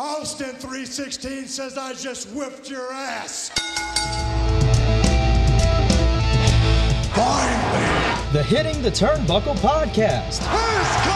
Austin 316 says I just whipped your ass. Finally. The Hitting the Turnbuckle podcast. Who's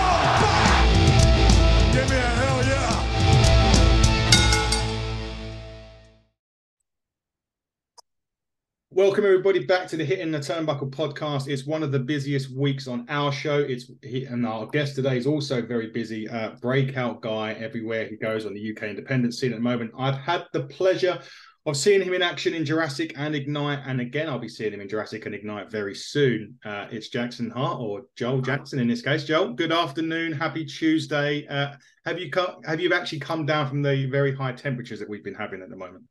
Welcome everybody back to the Hit Hitting the Turnbuckle podcast. It's one of the busiest weeks on our show. It's and our guest today is also very busy. Uh, breakout guy everywhere he goes on the UK independent scene at the moment. I've had the pleasure of seeing him in action in Jurassic and Ignite, and again I'll be seeing him in Jurassic and Ignite very soon. Uh, it's Jackson Heart or Joel Jackson in this case. Joel, good afternoon, happy Tuesday. Uh, have you have you actually come down from the very high temperatures that we've been having at the moment?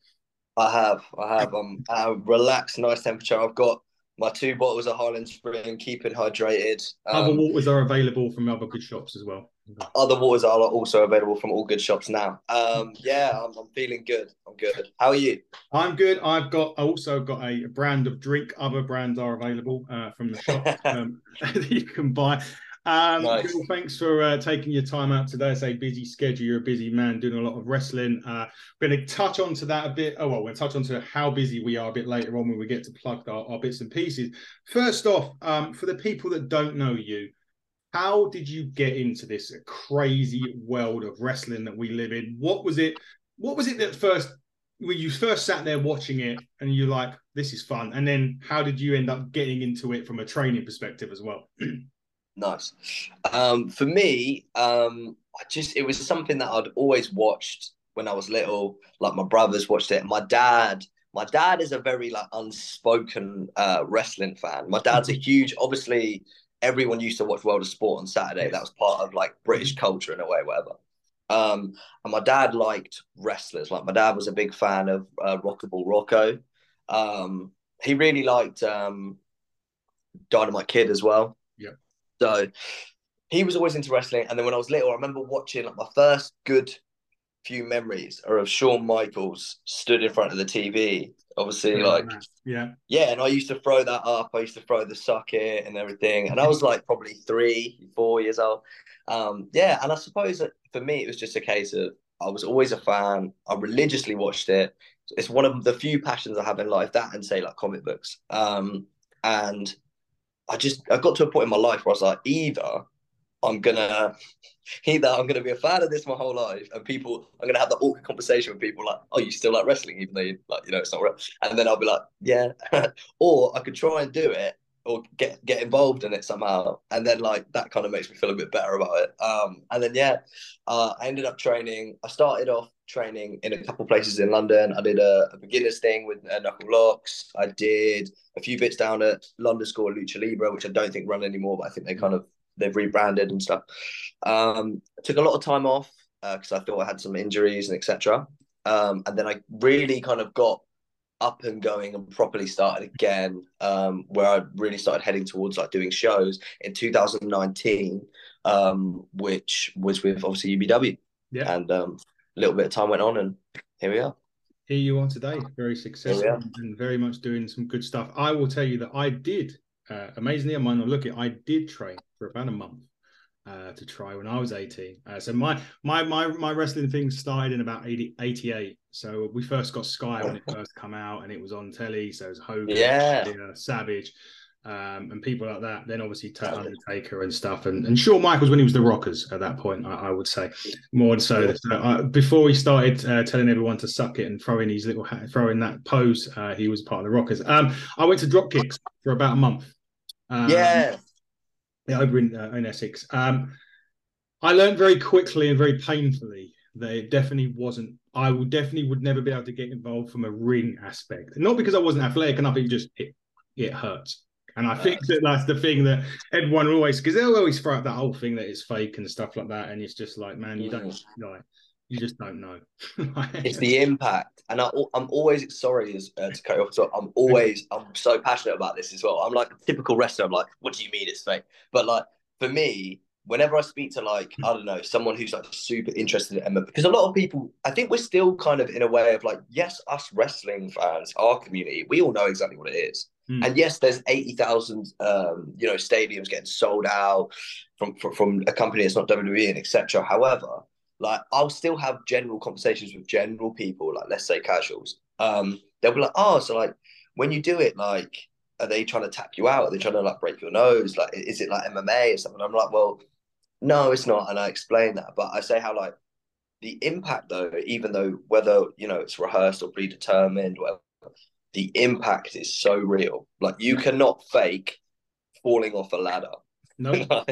I have, I have. I'm at a relaxed, nice temperature. I've got my two bottles of Highland Spring, keeping hydrated. Um, other waters are available from other good shops as well. Other waters are also available from all good shops now. Um, yeah, I'm, I'm feeling good. I'm good. How are you? I'm good. I've got also got a brand of drink. Other brands are available uh, from the shop um, that you can buy. Um, nice. Bill, thanks for uh, taking your time out today. It's a busy schedule. You're a busy man doing a lot of wrestling. Uh, we're going to touch on to that a bit. Oh, well, to touch on to how busy we are a bit later on when we get to plug our, our bits and pieces. First off, um, for the people that don't know you, how did you get into this crazy world of wrestling that we live in? What was it? What was it that first when you first sat there watching it and you're like, this is fun? And then how did you end up getting into it from a training perspective as well? Nice. Um, for me, um, I just it was something that I'd always watched when I was little. Like my brothers watched it. My dad, my dad is a very like unspoken uh, wrestling fan. My dad's a huge. Obviously, everyone used to watch World of Sport on Saturday. That was part of like British culture in a way, whatever. Um, and my dad liked wrestlers. Like my dad was a big fan of uh, Rollerball Rocco. Um, he really liked um, Dynamite Kid as well. So he was always into wrestling. And then when I was little, I remember watching like my first good few memories are of Shawn Michaels stood in front of the TV. Obviously, yeah, like yeah, yeah, and I used to throw that up. I used to throw the socket and everything. And I was like probably three, four years old. Um, yeah, and I suppose that for me it was just a case of I was always a fan. I religiously watched it. It's one of the few passions I have in life. That and say like comic books. Um, and I just I got to a point in my life where I was like, either I'm gonna either I'm gonna be a fan of this my whole life, and people I'm gonna have that awkward conversation with people like, oh, you still like wrestling, even though you like you know it's not real, and then I'll be like, yeah, or I could try and do it or get get involved in it somehow, and then like that kind of makes me feel a bit better about it. Um, and then yeah, uh, I ended up training. I started off training in a couple places in London. I did a, a beginner's thing with uh, knuckle locks. I did a few bits down at London School Lucha Libre, which I don't think run anymore, but I think they kind of they've rebranded and stuff. Um, took a lot of time off because uh, I thought I had some injuries and etc. Um, and then I really kind of got up and going and properly started again, um, where I really started heading towards like doing shows in 2019, um, which was with obviously UBW. Yeah. And um, a little bit of time went on, and here we are. Here you are today, very successful and very much doing some good stuff. I will tell you that I did, uh, amazingly, I might not look it, I did train for about a month. Uh, to try when I was 18. Uh, so my my my my wrestling thing started in about 80, 88. So we first got Sky when it first come out, and it was on telly. So it was Hogan, yeah, Savage, um, and people like that. Then obviously Undertaker and stuff, and, and Shawn Michaels when he was the Rockers at that point, I, I would say more so. so uh, before he started uh, telling everyone to suck it and throwing his little throwing that pose, uh, he was part of the Rockers. Um, I went to drop kicks for about a month. Um, yeah, yeah, over in, uh, in Essex. Um, I learned very quickly and very painfully that it definitely wasn't. I would definitely would never be able to get involved from a ring aspect, not because I wasn't athletic enough. It just it it hurts. And I think that that's the thing that everyone always, because they'll always throw out that whole thing that it's fake and stuff like that. And it's just like, man, you don't like, you just don't know. it's the impact, and I, am always sorry as, uh, to cut you off. So I'm always, I'm so passionate about this as well. I'm like a typical wrestler. I'm like, what do you mean it's fake? But like for me, whenever I speak to like I don't know someone who's like super interested in MMA, because a lot of people, I think we're still kind of in a way of like, yes, us wrestling fans, our community, we all know exactly what it is. Mm. And yes, there's eighty thousand, um, you know, stadiums getting sold out from, from from a company that's not WWE and etc. However, like I'll still have general conversations with general people, like let's say casuals. Um, they'll be like, oh, so like when you do it, like, are they trying to tap you out? Are they trying to like break your nose? Like, is it like MMA or something? I'm like, well, no, it's not. And I explain that, but I say how like the impact though, even though whether you know it's rehearsed or predetermined, whatever, the impact is so real. Like you cannot fake falling off a ladder. No.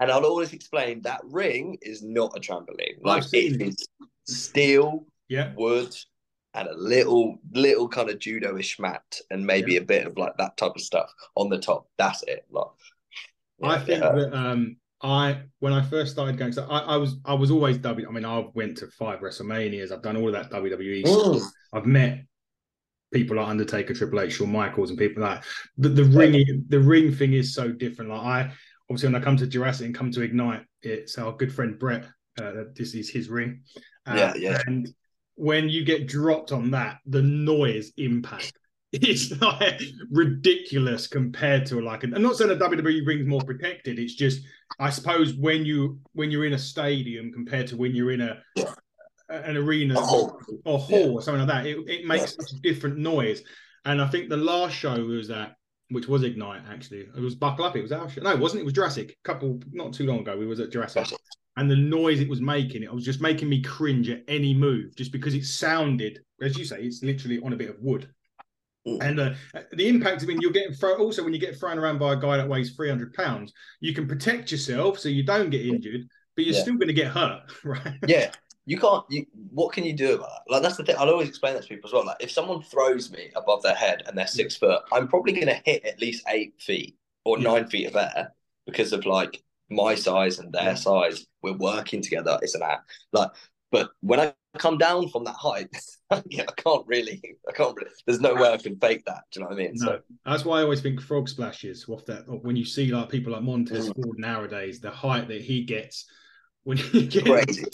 and I'll always explain that ring is not a trampoline. Like it is steel, yeah, wood, and a little little kind of judo-ish mat and maybe yeah. a bit of like that type of stuff on the top. That's it. Like yeah, I think yeah. that um I when I first started going, so I, I, was I was always W. I mean, I went to five WrestleManias. I've done all of that WWE. Mm. I've met people like Undertaker, Triple H, Shawn Michaels, and people like the the ring. The ring thing is so different. Like I obviously when I come to Jurassic and come to Ignite, it's our good friend Brett. Uh, this is his ring. Uh, yeah, yeah. And when you get dropped on that, the noise impact is like ridiculous compared to like. I'm not saying the WWE ring's more protected. It's just I suppose when you when you're in a stadium compared to when you're in a an arena or hall yeah. or something like that, it, it makes yeah. a different noise. And I think the last show was that which was Ignite actually. It was Buckle Up. It was our show. No, it wasn't. It was Jurassic. A couple, not too long ago, we was at Jurassic, and the noise it was making, it was just making me cringe at any move, just because it sounded, as you say, it's literally on a bit of wood. Mm. And uh, the impact of when you're getting thrown, also when you get thrown around by a guy that weighs 300 pounds, you can protect yourself so you don't get injured, but you're yeah. still going to get hurt, right? Yeah, you can't you what can you do about that? Like that's the thing i'll always explain that to people as well. Like if someone throws me above their head and they're six foot i'm probably going to hit at least eight feet or yeah. nine feet of air because of like my size and their yeah. size. We're working together. It's an act like but when i come down from that height yeah, i can't really i can't really there's no way i can fake that. Do you know what i mean? No. so that's why i always think frog splashes off that when you see like people like montez mm. ford nowadays the height that he gets when he gets Crazy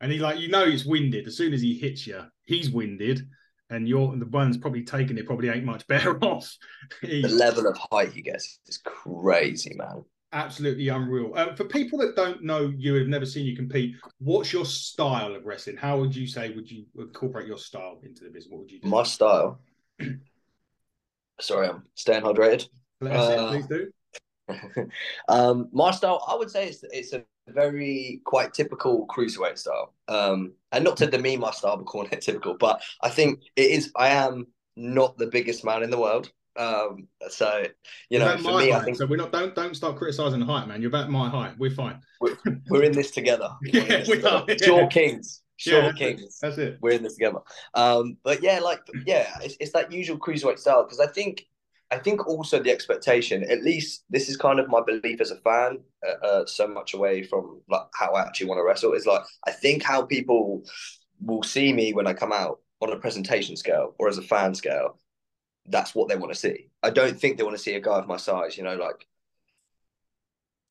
and he like you know it's winded. As soon as he hits you he's winded. And you're the one's probably taking it probably ain't much better off. The level of height he gets is crazy man. Absolutely unreal. Um, for people that don't know you have never seen you compete what's your style of wrestling? How would you say would you incorporate your style into the business? What would you do? My style. Sorry i'm staying hydrated. Uh, please do um, my style, I would say it's it's a very quite typical cruiserweight style. Um, and not to demean my style, but calling it typical, but I think it is. I am not the biggest man in the world. Um, so you know, for me, height. I think so. We're not don't don't start criticizing the height, man. You're about my height. We're fine. We're, we're in this together. yeah, this we together. are. Sure, Kings. Sure, yeah, Kings. That's it. We're in this together. Um, but yeah, like yeah, it's, it's that usual cruiserweight style because I think I think also the expectation, at least this is kind of my belief as a fan, uh, uh, so much away from like how I actually want to wrestle is like I think how people will see me when I come out on a presentation scale or as a fan scale. That's what they want to see. I don't think they want to see a guy of my size, you know, like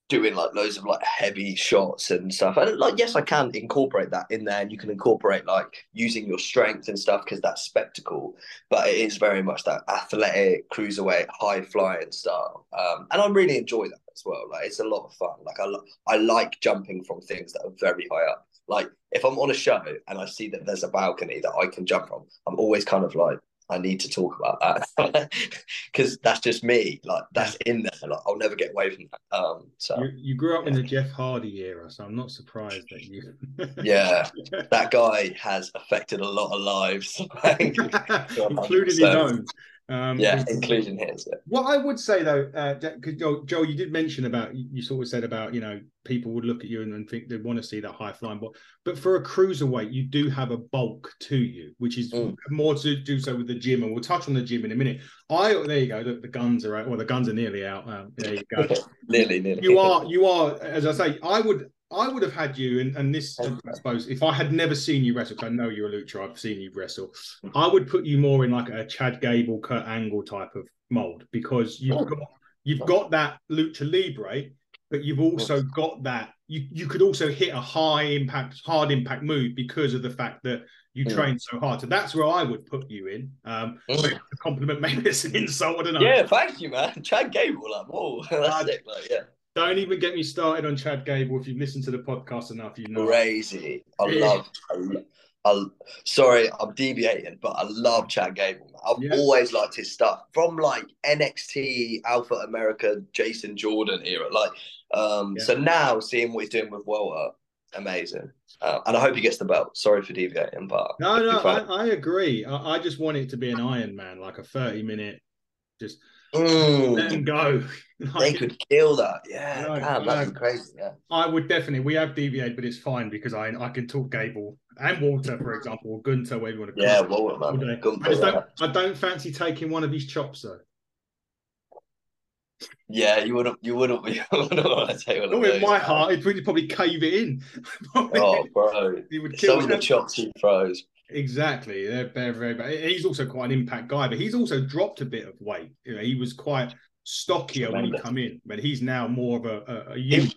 doing like loads of like heavy shots and stuff. And like, yes, I can incorporate that in there, and you can incorporate like using your strength and stuff because that's spectacle. But it is very much that athletic, cruiserweight, high flying style, um, and I really enjoy that as well. Like, it's a lot of fun. Like, I I like jumping from things that are very high up. Like, if I'm on a show and I see that there's a balcony that I can jump from, I'm always kind of like, I need to talk about that because that's just me. Like that's in there. Like I'll never get away from that. Um, so you, you grew up yeah. in the Jeff Hardy era, so I'm not surprised that you. yeah, that guy has affected a lot of lives, including his own. Um, yeah, including his. Yeah. What I would say though, because uh, Joe, Joe, you did mention about you sort of said about you know people would look at you and, and think they want to see that high flying ball, but for a cruiserweight, you do have a bulk to you, which is mm. more to do so with the gym, and we'll touch on the gym in a minute. I there you go. Look, the guns are out. Well, the guns are nearly out. Um, there you go. nearly, nearly. You are, you are. As I say, I would I would have had you, and, and this, I suppose, if I had never seen you wrestle, because I know you're a lucha, I've seen you wrestle, I would put you more in like a Chad Gable, Kurt Angle type of mold because you've oh. got you've got that lucha libre, but you've also got that you you could also hit a high impact, hard impact move because of the fact that you mm. train so hard. So that's where I would put you in. Um, mm. compliment, maybe it's an insult. I don't know. Yeah, thank you, man. Chad Gable, like, whoa, that's uh, sick. Like, yeah Don't even get me started on Chad Gable. If you've listened to the podcast enough, you know. Crazy. I love. I, I, sorry, I'm deviating, but I love Chad Gable. I've Yeah. always liked his stuff from like NXT, Alpha America, Jason Jordan era. Like, um, Yeah. so now seeing what he's doing with Walter, amazing. Uh, and I hope he gets the belt. Sorry for deviating, but No, no, I, I agree. I, I just want it to be an Iron Man, like a 30 minute, just Mm, let him go. they could kill that. Yeah, No, damn, no. that'd be crazy. Yeah. I would definitely. We have deviated, but it's fine because I I can talk Gable and Walter, for example, or Gunther, whatever you want to call Yeah, it. Walter, man. day. Gunther, I just don't. I don't fancy taking one of his chops though. Yeah, you wouldn't, you wouldn't, you wouldn't want to take one of Oh, in my heart, it'd probably cave it in. Oh, bro. he would kill Some of the chops he throws. Exactly, they're, they're very bad. He's also quite an impact guy, but he's also dropped a bit of weight. You know, he was quite stockier when he come in, but he's now more of a, a, a youth.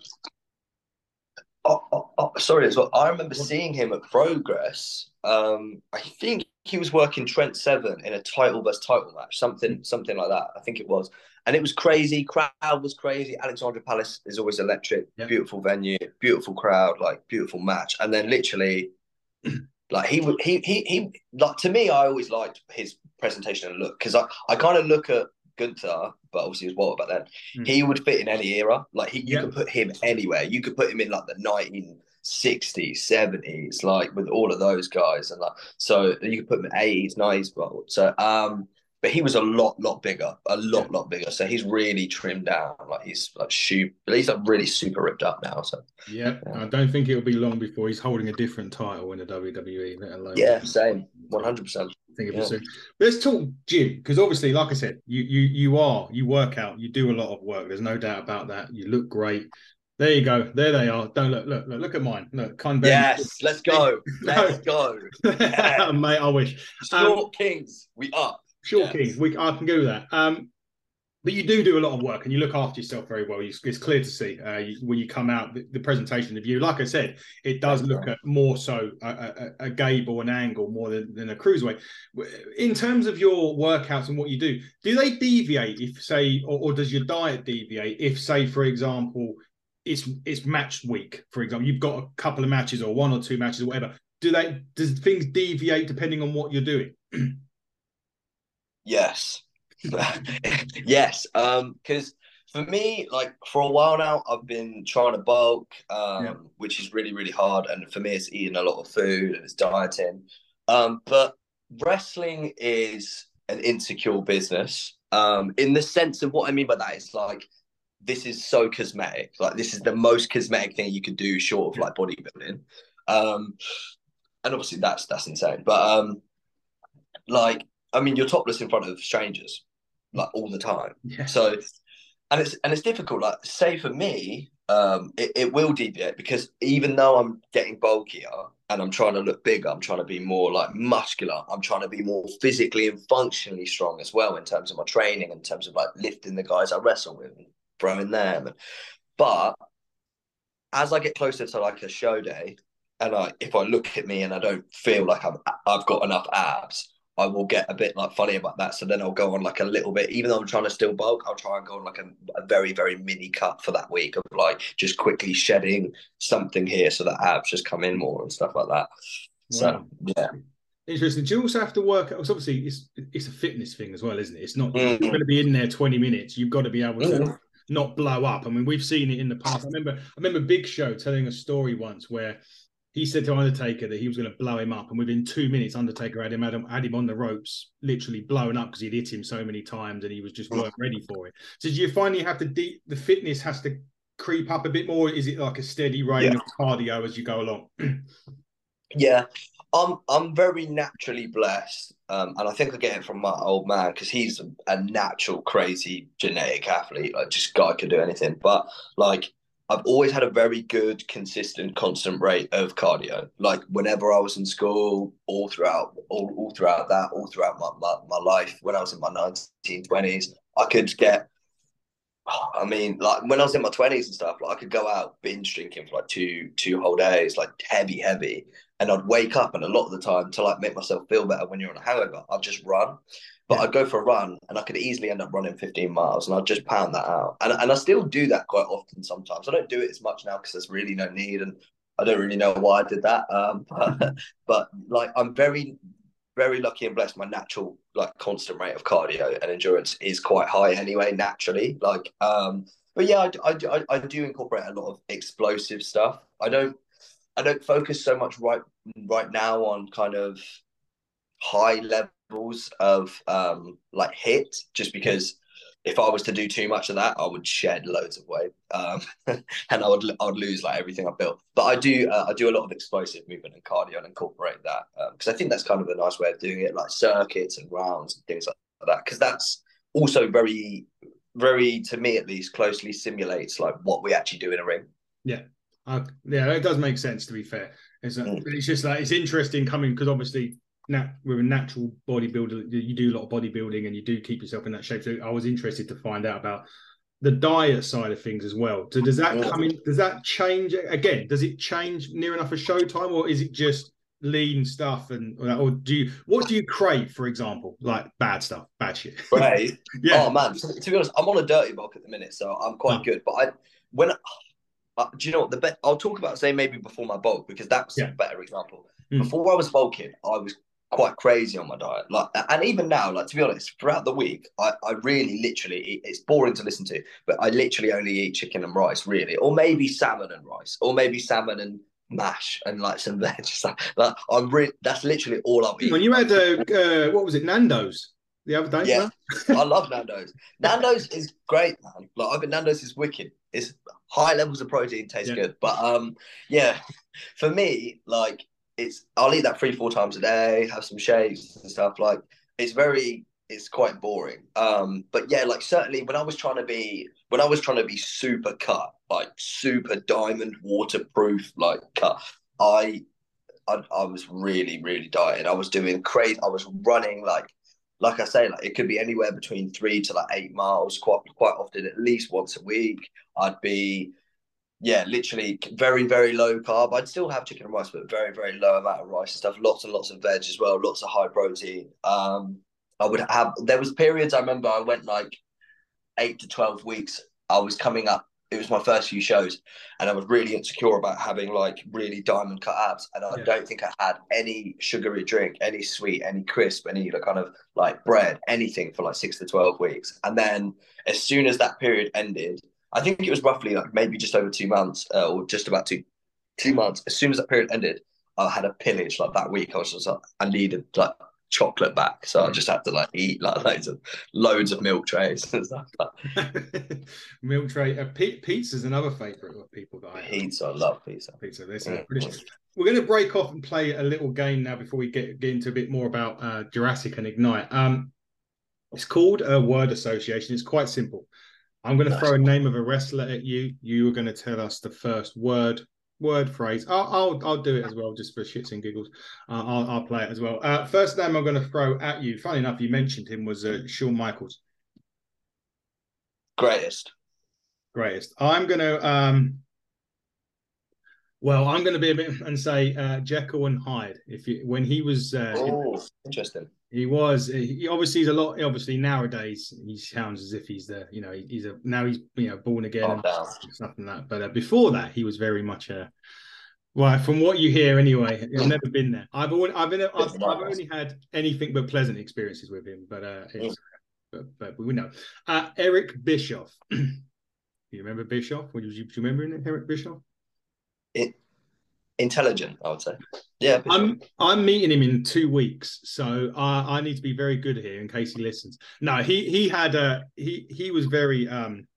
Oh, oh, oh, sorry as well. I remember seeing him at Progress. Um, I think he was working Trent Seven in a title versus title match, something, something like that. I think it was, and it was crazy. Crowd was crazy. Alexandra Palace is always electric. Yeah. Beautiful venue, beautiful crowd, like beautiful match. And then literally, like he would, he he he like to me, I always liked his presentation and look because I I kind of look at Gunther, but obviously was Walter back then. Mm. He would fit in any era. Like he, you Yeah. could put him anywhere. You could put him in like the 1960s, 70s, like with all of those guys, and like so you could put him in 80s, 90s, but so um, but he was a lot, lot bigger, a lot, Yeah. lot bigger. So he's really trimmed down. Like he's like shoot, he's like really super ripped up now. So Yeah, I don't think it'll be long before he's holding a different title in the WWE. Let alone yeah, same, 100. percent think of Yeah. it soon. Let's talk gym because obviously, like I said, you you you are you work out, you do a lot of work. There's no doubt about that. You look great. There you go. There they are. Don't look. Look. Look, look at mine. Look. Kind Yes, let's go, let's go. Yeah. mate. I wish. Um, Short Kings, we up. Sure, Yes. King. We I can do that. Um, but you do do a lot of work and you look after yourself very well. You, it's clear to see uh, you, when you come out the, the presentation of you. Like I said, it does look at more so a, a, a Gable an angle more than, than a cruiserweight. In terms of your workouts and what you do, do they deviate if say, or, or does your diet deviate if say, for example, it's it's match week, for example, you've got a couple of matches or one or two matches or whatever. Do they does things deviate depending on what you're doing? Yes. yes. Um, because for me, like for a while now, I've been trying to bulk, um, Yeah. which is really, really hard. And for me, it's eating a lot of food and it's dieting. Um, but wrestling is an insecure business. Um, in the sense of what I mean by that is like this is so cosmetic. Like this is the most cosmetic thing you could do short of like bodybuilding. Um, and obviously that's that's insane. But um, like I mean, you're topless in front of strangers like all the time. Yeah. So, and it's and it's difficult. Like, say for me, um, it, it will deviate because even though I'm getting bulkier and I'm trying to look bigger, I'm trying to be more like muscular. I'm trying to be more physically and functionally strong as well in terms of my training, in terms of like lifting the guys I wrestle with and throwing them. But as I get closer to like a show day, and I if I look at me and I don't feel like I'm I've got enough abs, I will get a bit like funny about that. So then I'll go on like a little bit, even though I'm trying to still bulk, I'll try and go on like a, a very, very mini cut for that week of like just quickly shedding something here so that abs just come in more and stuff like that. So yeah. Interesting. Do you also have to work? It's obviously it's it's a fitness thing as well, isn't it? It's not you're Mhm. going to be in there twenty minutes. You've got to be able to Mhm. not blow up. I mean, we've seen it in the past. I remember I remember Big Show telling a story once where he said to Undertaker that he was going to blow him up, and within two minutes, Undertaker had him had him, had him on the ropes, literally blown up because he'd hit him so many times, and he was just weren't ready for it. So do you finally have to de- the fitness has to creep up a bit more? Is it like a steady rain Yeah. of cardio as you go along? Yeah, I'm I'm very naturally blessed, um, and I think I get it from my old man because he's a, a natural crazy genetic athlete. Like just guy could do anything, but like I've always had a very good, consistent, constant rate of cardio. Like whenever I was in school, all throughout, all, all throughout that, all throughout my, my, my life, when I was in my 1920s, I could get I mean, like when I was in my twenties and stuff, like I could go out binge drinking for like two two whole days, like heavy, heavy, and I'd wake up and a lot of the time to like make myself feel better when you're on a hangover, I'd just run. But I'd go for a run and I could easily end up running 15 miles and I'd just pound that out. And, and I still do that quite often sometimes. I don't do it as much now because there's really no need and I don't really know why I did that. Um, but, but like I'm very, very lucky and blessed. My natural like constant rate of cardio and endurance is quite high anyway, naturally. Like, um, but yeah, I, I, I do incorporate a lot of explosive stuff. I don't I don't focus so much right right now on kind of high levels of um like HIIT, just because if I was to do too much of that, I would shed loads of weight, um, and I would I would lose like everything I built. But I do uh, I do a lot of explosive movement and cardio and incorporate that because um, I think that's kind of a nice way of doing it, like circuits and rounds and things like that. Because that's also very very to me at least closely simulates like what we actually do in a ring. Yeah, yeah, it does make sense. To be fair, it's, mm. it's just like it's interesting coming because obviously nat- we're a natural bodybuilder. You do a lot of bodybuilding and you do keep yourself in that shape. So I was interested to find out about the diet side of things as well. So does that come in? Does that change again? Does it change near enough a showtime, or is it just lean stuff and or do you what do you crave for example like bad stuff bad shit right yeah oh man to be honest i'm on a dirty bulk at the minute so i'm quite oh. good but i when uh, do you know what the best i'll talk about say maybe before my bulk because that's yeah. a better example mm. before i was bulking i was quite crazy on my diet. Like, and even now, like to be honest, throughout the week, I, I really literally eat, it's boring to listen to, but I literally only eat chicken and rice, really, or maybe salmon and rice, or maybe salmon and mash and like some veg. like I'm really that's literally all I've eaten. When you had uh, uh, what was it, Nando's the other day? Yeah, I love Nando's. Nando's is great, man. Like I think Nando's is wicked. It's high levels of protein, tastes yeah. good. But um, yeah, for me, like it's I'll eat that three four times a day, have some shakes and stuff. Like it's very it's quite boring. Um, but yeah, like certainly when I was trying to be when I was trying to be super cut, like super diamond waterproof, like cut, I I, I was really really dieting. I was doing crazy. I was running like like I say, like it could be anywhere between three to like eight miles, quite quite often, at least once a week. I'd be yeah, literally very, very low carb. I'd still have chicken and rice, but very, very low amount of rice and stuff. Lots and lots of veg as well, lots of high protein. Um, I would have. There was periods I remember I went like eight to twelve weeks. I was coming up. It was my first few shows, and I was really insecure about having like really diamond cut abs. And I yeah. don't think I had any sugary drink, any sweet, any crisp, any kind of like bread, anything for like six to twelve weeks. And then as soon as that period ended, I think it was roughly like maybe just over two months uh, or just about two two months. As soon as that period ended, I had a pillage like that week. I was just like, I needed like chocolate back, so I mm. just had to like eat like loads of loads of milk trays and stuff. milk tray, uh, pizza is another favorite of people that I pizza. I love pizza. Pizza. This mm. We're going to break off and play a little game now before we get, get into a bit more about uh, Jurassic and Ignite. Um, it's called a word association. It's quite simple. I'm going to throw a name of a wrestler at you. You are going to tell us the first word, word phrase. I'll I'll, I'll do it as well, just for shits and giggles. Uh, I'll I'll play it as well. Uh, first name I'm going to throw at you. Funny enough, you mentioned him was uh, Shawn Michaels. Greatest. Greatest. I'm going to um. Well, I'm going to be a bit and say uh, Jekyll and Hyde. If you when he was uh, oh, interesting he was. He obviously he's a lot. Obviously nowadays he sounds as if he's the. You know, he's a now he's you know born again and stuff like that. But uh, before that, he was very much a. Well, from what you hear, anyway, I've never been there. I've only, I've been, I've, I've only had anything but pleasant experiences with him. But uh, it's, but, but we know. Uh, Eric Bischoff. you remember Bischoff? Would you, do you remember Eric Bischoff? It intelligent, I would say. Yeah, I'm sure. I'm meeting him in two weeks, so I, I need to be very good here in case he listens. No, he he had a he he was very um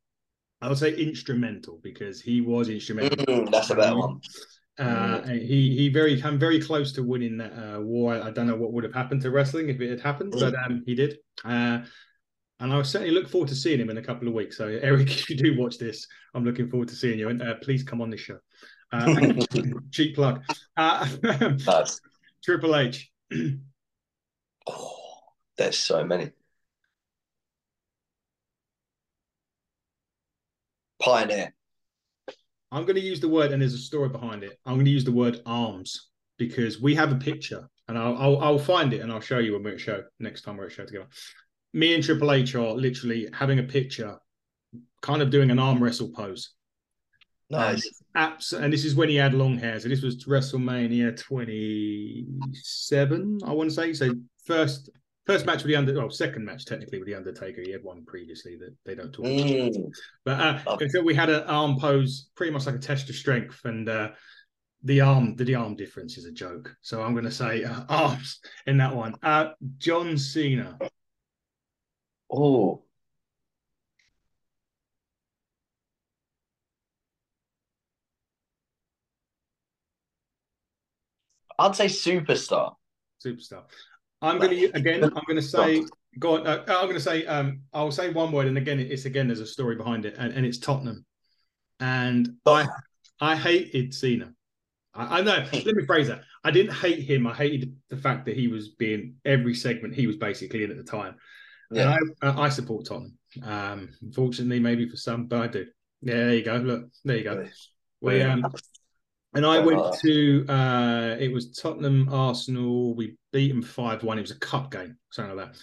I would say instrumental because he was instrumental. Mm, that's a better one. Uh, he he very came very close to winning that uh, war. I don't know what would have happened to wrestling if it had happened, mm. but um, he did. Uh, and I certainly look forward to seeing him in a couple of weeks. So, Eric, if you do watch this, I'm looking forward to seeing you. And uh, please come on this show. Uh, cheap plug. Uh, nice. Triple H. oh, there's so many. Pioneer. I'm going to use the word, and there's a story behind it. I'm going to use the word arms because we have a picture, and I'll I'll, I'll find it and I'll show you when we're at show next time we're at show together. me and Triple H are literally having a picture, kind of doing an arm wrestle pose. Nice. Abs- and this is when he had long hair. So this was WrestleMania 27, I want to say. So first first match with the under well, second match technically with the Undertaker. He had one previously that they don't talk about. Mm. But uh, so we had an arm pose, pretty much like a test of strength, and uh, the arm, the, the arm difference is a joke. So I'm going to say uh, arms in that one. Uh, John Cena. Oh. I'd say superstar. superstar. I'm going to again. I'm going to say. Go on. Uh, I'm going to say. Um, I'll say one word, and again, it's again. There's a story behind it, and, and it's Tottenham. And I, I hated Cena. I, I know. Let me phrase that. I didn't hate him. I hated the fact that he was being every segment he was basically in at the time. Yeah. And I, I support Tottenham. Um, unfortunately, maybe for some, but I do. Yeah, there you go. Look, there you go. We um, and I went to uh it was Tottenham Arsenal. We beat them five one. It was a cup game, something like that.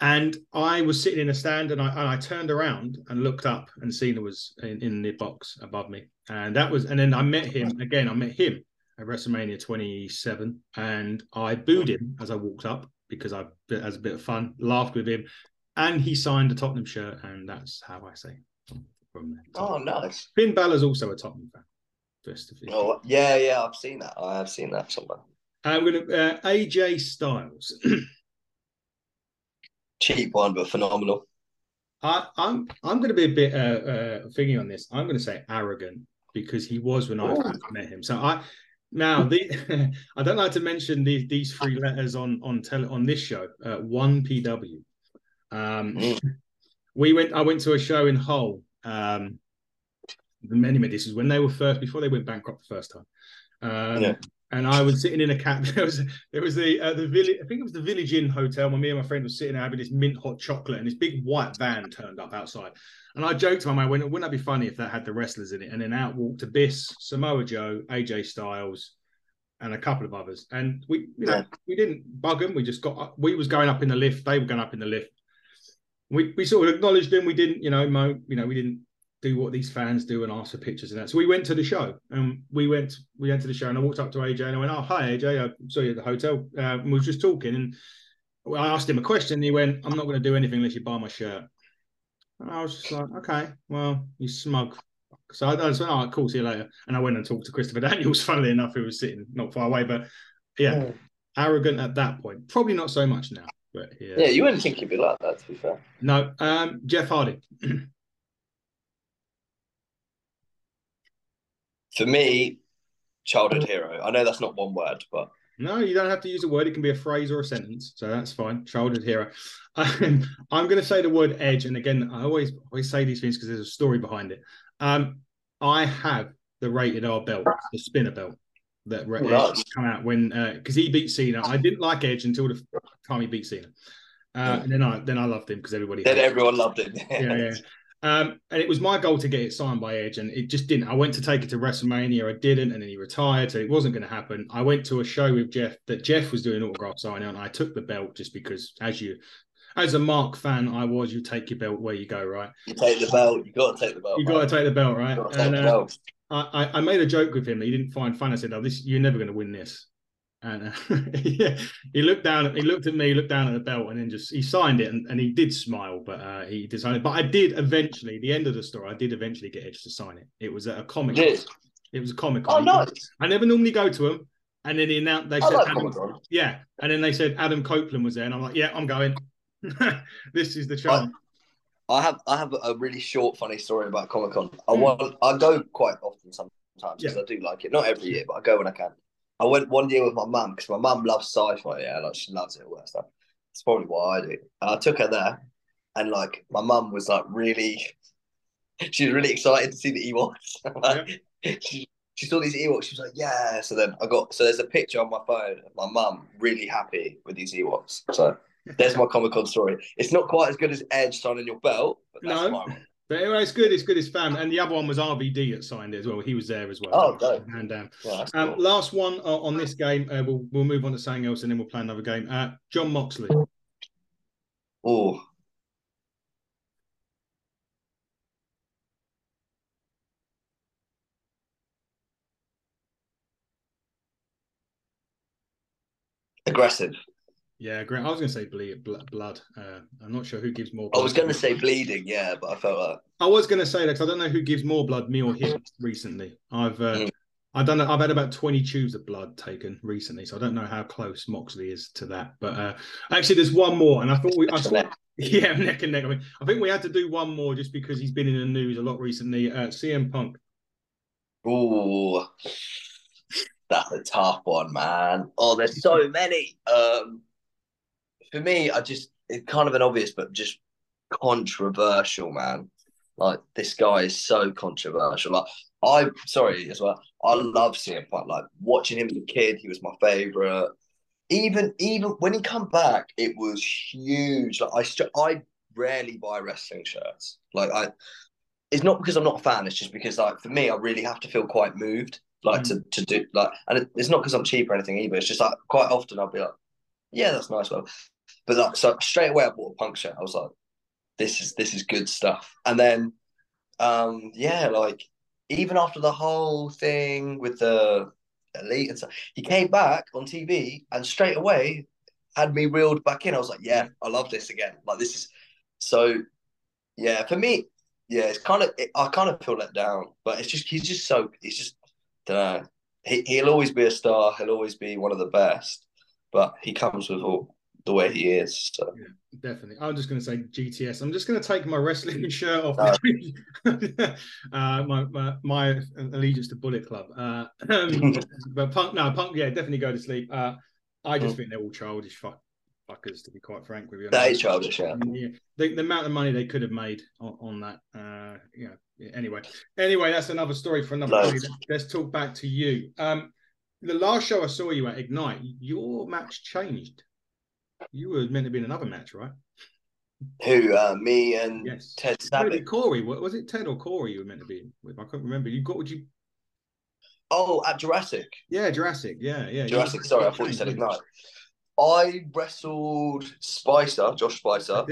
And I was sitting in a stand, and I and I turned around and looked up, and Cena was in, in the box above me, and that was. And then I met him again. I met him at WrestleMania 27, and I booed him as I walked up because I as a bit of fun, laughed with him, and he signed a Tottenham shirt, and that's how I say from there. Oh, nice. Finn Balor's also a Tottenham fan. Just if you- Oh, yeah, yeah. I've seen that. I have seen that somewhere. I'm going to uh, AJ Styles. Cheap one, but phenomenal. I, I'm I'm going to be a bit uh, uh, thingy on this. I'm going to say arrogant because he was when I first met him. So I now the I don't like to mention these these three letters on on tele, on this show. Uh, One PW. Um, Mm. we went. I went to a show in Hull. Um, many many. This is when they were first before they went bankrupt the first time. Um, Yeah. And I was sitting in a cab. There was there was the uh, the village. I think it was the Village Inn Hotel. Where me and my friend was sitting there having this mint hot chocolate, and this big white van turned up outside. And I joked to my mate, "Wouldn't wouldn't that be funny if that had the wrestlers in it?" And then out walked Abyss, Samoa Joe, AJ Styles, and a couple of others. And we, you know, Yeah. we didn't bug them. We just got. We was going up in the lift. They were going up in the lift. We we sort of acknowledged them. We didn't, you know, mo, you know, we didn't do what these fans do and ask for pictures and that. So we went to the show and we went we went to the show and I walked up to AJ and I went, "Oh, hi AJ, I saw you at the hotel." Uh, and we were just talking and I asked him a question. And he went, "I'm not going to do anything unless you buy my shirt." And I was just like, "Okay, well, you smug." So I, I was like, "All right, cool, see you later." And I went and talked to Christopher Daniels. Funnily enough, who was sitting not far away, but yeah, Mm. arrogant at that point. Probably not so much now, but yeah. Yeah, you wouldn't think he'd be like that, to be fair. No, um, Jeff Hardy. For me, childhood hero. I know that's not one word, but No, you don't have to use a word. It can be a phrase or a sentence, so that's fine. Childhood hero. Um, I'm going to say the word edge, and again, I always always say these things because there's a story behind it. Um, I have the rated R belt, the spinner belt that Oh, Edge nice. come out when because he beat Cena. I didn't like Edge until the time he beat Cena, uh, and then I then I loved him because everybody. then hated him. everyone loved it. yeah, yeah. Um, and it was my goal to get it signed by Edge, and it just didn't. I went to take it to WrestleMania, I didn't, and then he retired, so it wasn't going to happen. I went to a show with Jeff that Jeff was doing autograph signing, and I took the belt just because, as you, as a Mark fan, I was. You take your belt where you go, right? You take the belt. You got to take the belt. You got to take the belt, right? And uh, I, I made a joke with him that he didn't find fun. I said, "Oh, this you're never going to win this." And uh, yeah, he looked down. He looked at me. Looked down at the belt, and then just he signed it, and, and he did smile, but uh, he decided. But I did eventually. The end of the story, I did eventually get Edge to sign it. It was at a comic. Did? It was a comic. Oh, nice. I never normally go to him, and then he announced. They I said, like Adam. "Yeah," and then they said Adam Copeland was there, and I'm like, "Yeah, I'm going. this is the chance." I have I have a really short, funny story about Comic Con. I Hmm. want I go quite often sometimes because Yeah. I do like it. Not every year, but I go when I can. I went one year with my mum because my mum loves sci-fi. Yeah, like she loves it all that stuff. It's probably why I do. And I took her there, and like my mum was like really, she was really excited to see the Ewoks. like, she, she saw these Ewoks. She was like, "Yeah." So then I got so there's a picture on my phone of my mum really happy with these Ewoks. So there's my Comic Con story. It's not quite as good as Edge signing your belt, but that's No. But anyway, it's good. It's good. It's fam. And the other one was RVD that signed it as well. He was there as well. Oh, dope. And um, that's um, cool. last one uh, on this game. Uh, we'll we'll move on to something else, and then we'll play another game. Uh, Jon Moxley. Oh, aggressive. Yeah, great. I was going to say bleed, blood. Uh, I'm not sure who gives more. Blood. I was going to say bleeding, yeah, but I felt like I was going to say that because I don't know who gives more blood, me or him. Recently, I've uh, mm. I've done I've had about 20 tubes of blood taken recently, so I don't know how close Moxley is to that. But uh, actually, there's one more, and I thought we I yeah neck and neck. I mean, I think we had to do one more just because he's been in the news a lot recently. Uh, CM Punk. Oh, that's a tough one, man. Oh, there's so many. Um, for me, I just it's kind of an obvious, but just controversial, man. Like this guy is so controversial. Like I, sorry as well. I love CM Punk. Like watching him as a kid, he was my favorite. Even even when he come back, it was huge. Like I, I rarely buy wrestling shirts. Like I, it's not because I'm not a fan. It's just because like for me, I really have to feel quite moved. Like mm. to to do like, and it's not because I'm cheap or anything either. It's just like quite often I'll be like, yeah, that's nice. Well, but like, so straight away I bought a punk shirt. I was like, this is this is good stuff. And then, um, yeah, like even after the whole thing with the elite and stuff, he came back on TV and straight away had me reeled back in. I was like, yeah, I love this again. Like this is so. Yeah, for me, yeah, it's kind of it, I kind of feel let down, but it's just he's just so he's just don't know. He he'll always be a star. He'll always be one of the best, but he comes with all the way he is. So. Yeah, definitely. I'm just going to say GTS. I'm just going to take my wrestling shirt off. uh, my, my, my allegiance to Bullet Club. Uh, um, but Punk, no, Punk, yeah, definitely go to sleep. Uh, I just mm. think they're all childish fuck, fuckers, to be quite frank with you. That is childish, yeah. yeah. The, the, amount of money they could have made on, on that, uh, yeah. Anyway, anyway, that's another story for another. Let's, let's talk back to you. Um, the last show I saw you at Ignite, your match changed you were meant to be in another match, right? Who? Uh, me and yes. Ted Savage. Corey. What was it? Ted or Corey? You were meant to be with. I can't remember. You got? Would you? Oh, at Jurassic. Yeah, Jurassic. Yeah, yeah. Jurassic. Sorry, I thought you said Ignite. I wrestled Spicer, Josh Spicer.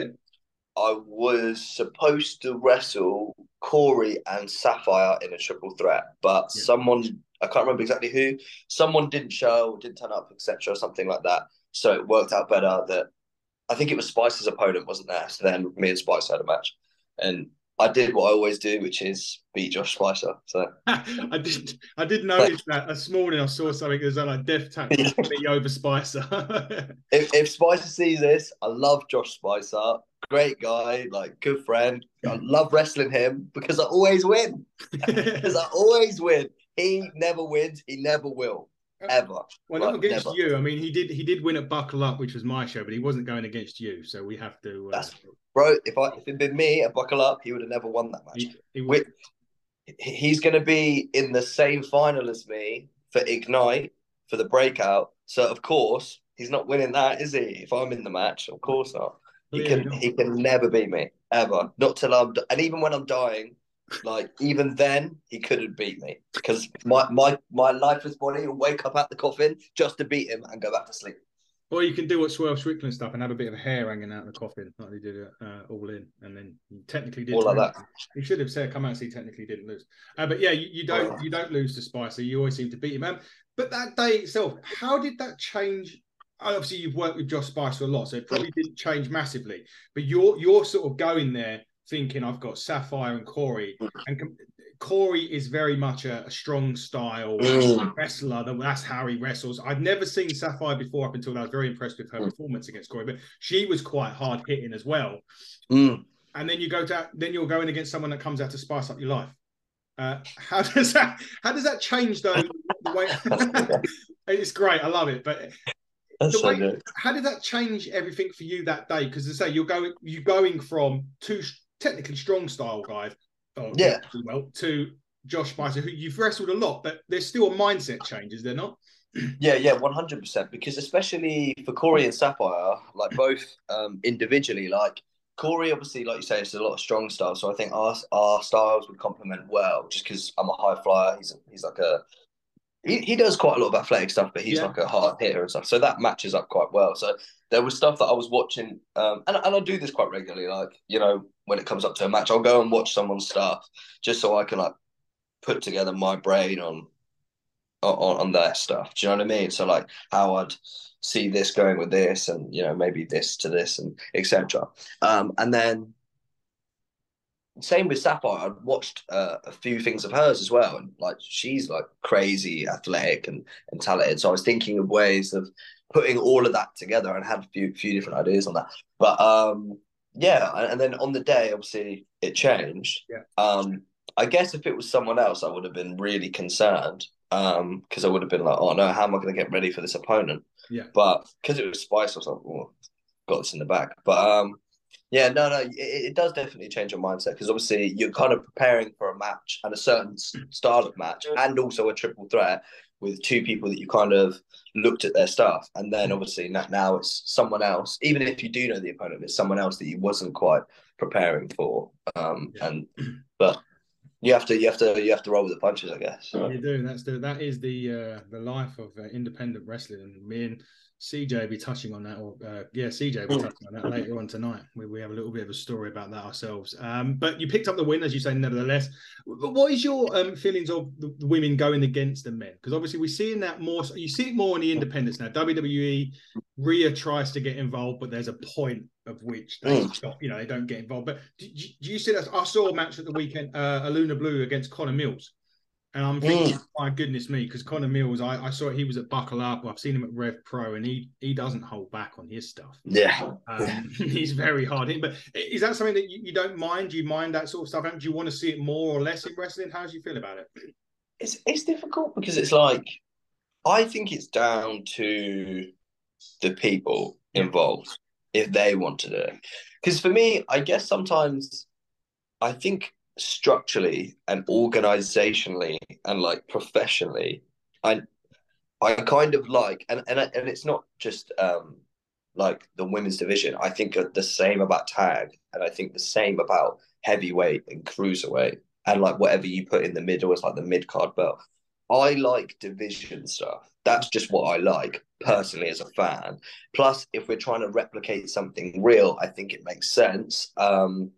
I was supposed to wrestle Corey and Sapphire in a triple threat, but yeah. someone I can't remember exactly who. Someone didn't show, didn't turn up, etc., something like that. So it worked out better that I think it was Spicer's opponent wasn't there. So then me and Spicer had a match. And I did what I always do, which is beat Josh Spicer. So I did I did notice that this morning I saw something as like death tackle me over Spicer. if, if Spicer sees this, I love Josh Spicer. Great guy, like good friend. I love wrestling him because I always win. because I always win. He never wins. He never will ever. Well, not against never. you. I mean, he did he did win at Buckle Up, which was my show, but he wasn't going against you. So we have to. Uh, bro, if I if it'd been me at Buckle Up, he would have never won that match. He, he he's going to be in the same final as me for Ignite for the breakout. So of course he's not winning that, is he? If I'm in the match, of course not. He can he can never beat me ever. Not till I'm and even when I'm dying, like even then, he couldn't beat me because my my my lifeless body will wake up at the coffin just to beat him and go back to sleep. Or you can do what Swerve Strickland stuff and have a bit of hair hanging out of the coffin, like they did it uh, all in, and then you technically did all like that. He should have said, "Come out, so he technically didn't lose." Uh, but yeah, you, you don't oh. you don't lose to Spicer. You always seem to beat him. Um, but that day itself, how did that change? Obviously, you've worked with Josh Spicer a lot, so it probably didn't change massively. But you're you're sort of going there thinking I've got Sapphire and Corey, mm. and Corey is very much a, a strong style mm. wrestler. That's how he wrestles. I've never seen Sapphire before up until I was very impressed with her mm. performance against Corey, but she was quite hard hitting as well. Mm. And then you go to then you're going against someone that comes out to spice up your life. Uh, how does that how does that change though? it's great, I love it, but the way, how did that change everything for you that day? Because I say you're going you're going from two technically strong style guy, oh, yeah, well, to Josh Spicer, who you've wrestled a lot, but there's still a mindset change, is there not? yeah, yeah, one hundred percent. Because especially for Corey and Sapphire, like both um, individually, like Corey, obviously, like you say, it's a lot of strong style. So I think our our styles would complement well, just because I'm a high flyer. He's a, he's like a he, he does quite a lot of athletic stuff, but he's Yeah. like a hard hitter and stuff. So that matches up quite well. So there was stuff that I was watching, um, and, and I do this quite regularly. Like, you know, when it comes up to a match, I'll go and watch someone's stuff just so I can like put together my brain on on, on their stuff. Do you know what I mean? So like how I'd see this going with this and you know, maybe this to this and etc. Um, and then same with Sapphire. I'd watched uh, a few things of hers as well, and like she's like crazy athletic and, and talented. So I was thinking of ways of putting all of that together and had a few few different ideas on that. But um, yeah, and, then on the day, obviously, it changed. Yeah. Um, I guess if it was someone else, I would have been really concerned. Um, because I would have been like, oh no, how am I going to get ready for this opponent? Yeah. But because it was Spice, I was like, oh, got this in the back. But um, yeah, no, no, it, it does definitely change your mindset because obviously you're kind of preparing for a match and a certain style of match, and also a triple threat with two people that you kind of looked at their stuff, and then obviously now, it's someone else. Even if you do know the opponent, it's someone else that you wasn't quite preparing for. Um, Yeah. and but you have to, you have to, you have to roll with the punches, I guess. You do. That's the that is the uh, the life of uh, independent wrestling, and me and CJ will be touching on that, or uh, yeah, CJ will be Mm. touching on that later on tonight. We, we have a little bit of a story about that ourselves. Um, but you picked up the win, as you say, nevertheless. What is your um, feelings of the, the women going against the men? Because obviously we're seeing that more. You see it more in the independents now. WWE, Rhea tries to get involved, but there's a point of which they Mm. stop. You know, they don't get involved. But do, do do you see that? I saw a match at the weekend, uh, Aluna Blue against Connor Mills. And I'm thinking, my goodness me, because Connor Mills, I, I saw he was at Buckle Up. I've seen him at Rev Pro, and he he doesn't hold back on his stuff. Yeah. Um, he's very hard. But is that something that you, you don't mind? Do you mind that sort of stuff? And do you want to see it more or less in wrestling? How do you feel about it? it's it's difficult because it's like I think it's down to the people involved if they want to do it. Because for me, I guess sometimes I think structurally and organizationally and like professionally, I I kind of like and and and it's not just um like the women's division. I think the same about tag, and I think the same about heavyweight and cruiserweight, and like whatever you put in the middle is like the mid card belt. I like division stuff. That's just what I like personally as a fan. Plus, if we're trying to replicate something real, I think it makes sense. Um,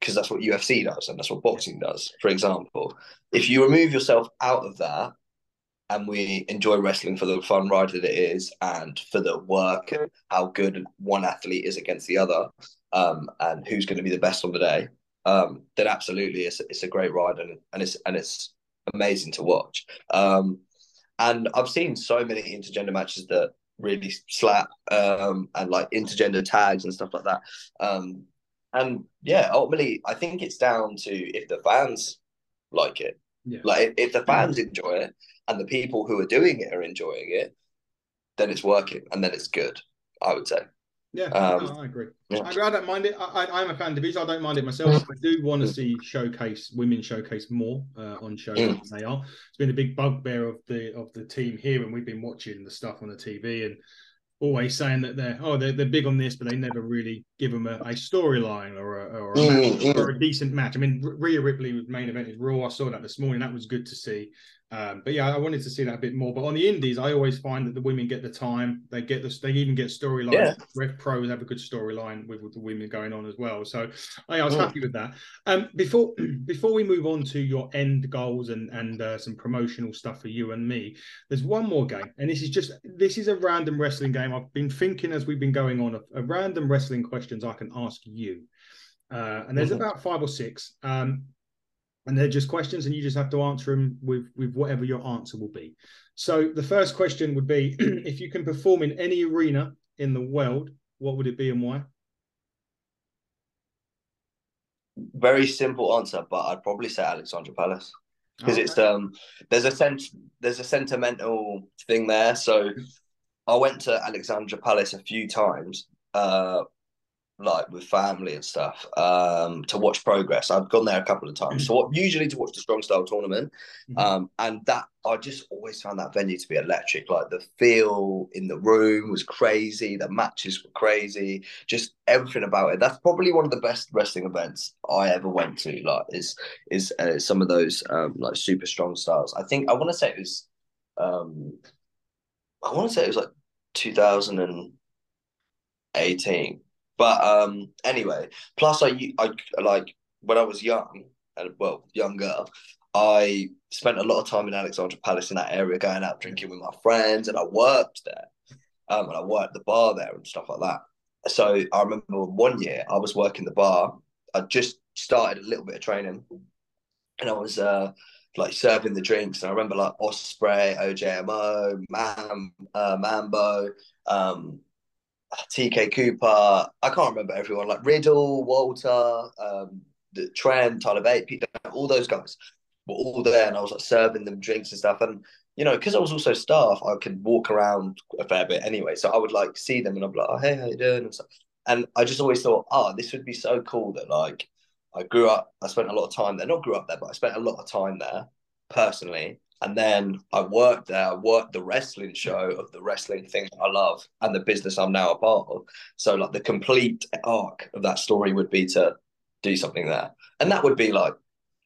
because that's what UFC does and that's what boxing does. For example, if you remove yourself out of that and we enjoy wrestling for the fun ride that it is and for the work and how good one athlete is against the other um, and who's going to be the best on the day, um, then absolutely it's, it's a great ride and, and it's and it's amazing to watch. Um, and I've seen so many intergender matches that really slap um, and like intergender tags and stuff like that. Um, and yeah, ultimately, I think it's down to if the fans like it. Yeah. Like if, if the fans enjoy it and the people who are doing it are enjoying it, then it's working and then it's good. I would say. Yeah, Um, no, I agree. yeah. I, agree. I don't mind it. I, I, I'm a fan of these. I don't mind it myself. I do want to see showcase women showcase more uh, on shows Mm. than they are. It's been a big bugbear of the of the team here, and we've been watching the stuff on the TV and always saying that they're oh they're, they're big on this, but they never really give them a, a storyline or a, or, a Mm, match, or a decent match. I mean, Rhea Ripley was main event is Raw. I saw that this morning. That was good to see. Um, but yeah, I wanted to see that a bit more. But on the indies, I always find that the women get the time. They get this. They even get storylines. Yeah. Rev Pros have a good storyline with, with the women going on as well. So I, I was Mm. happy with that. Um, before before we move on to your end goals and and uh, some promotional stuff for you and me, there's one more game, and this is just this is a random wrestling game. I've been thinking as we've been going on of, of random wrestling questions I can ask you. Uh, and there's Mhm. about five or six. Um, and they're just questions, and you just have to answer them with with whatever your answer will be. So the first question would be: If you can perform in any arena in the world, what would it be and why? Very simple answer, but I'd probably say Alexandra Palace. because it's um there's a sense there's a sentimental thing there. So I went to Alexandra Palace a few times, uh, like with family and stuff um, to watch progress. I've gone there a couple of times. So what, usually to watch the strong style tournament, Mhm. um, and that I just always found that venue to be electric. Like the feel in the room was crazy. The matches were crazy. Just everything about it. That's probably one of the best wrestling events I ever went to. Like is is uh, some of those um, like super strong styles. I think I want to say it was. Um, I want to say it was like 2018 but um, anyway, plus I, I like when I was young and well younger, I spent a lot of time in Alexandra Palace in that area, going out drinking with my friends, and I worked there, um, and I worked the bar there and stuff like that. So I remember one year I was working the bar. I just started a little bit of training, and I was uh like serving the drinks. And I remember like Osprey, OJMO, Mam, uh, Mambo, um, TK Cooper. I can't remember everyone like Riddle, Walter, um, the Trent, Tyler Bate, Pete, all those guys were all there, and I was like serving them drinks and stuff. And you know, because I was also staff, I could walk around a fair bit anyway. So I would like see them, and I'd be like, "Oh, hey, how you doing?" and stuff. And I just always thought, "Oh, this would be so cool that like I grew up. I spent a lot of time there. Not grew up there, but I spent a lot of time there personally." And then I worked there. I worked the wrestling show of the wrestling thing I love and the business I'm now a part of. So like the complete arc of that story would be to do something there, and that would be like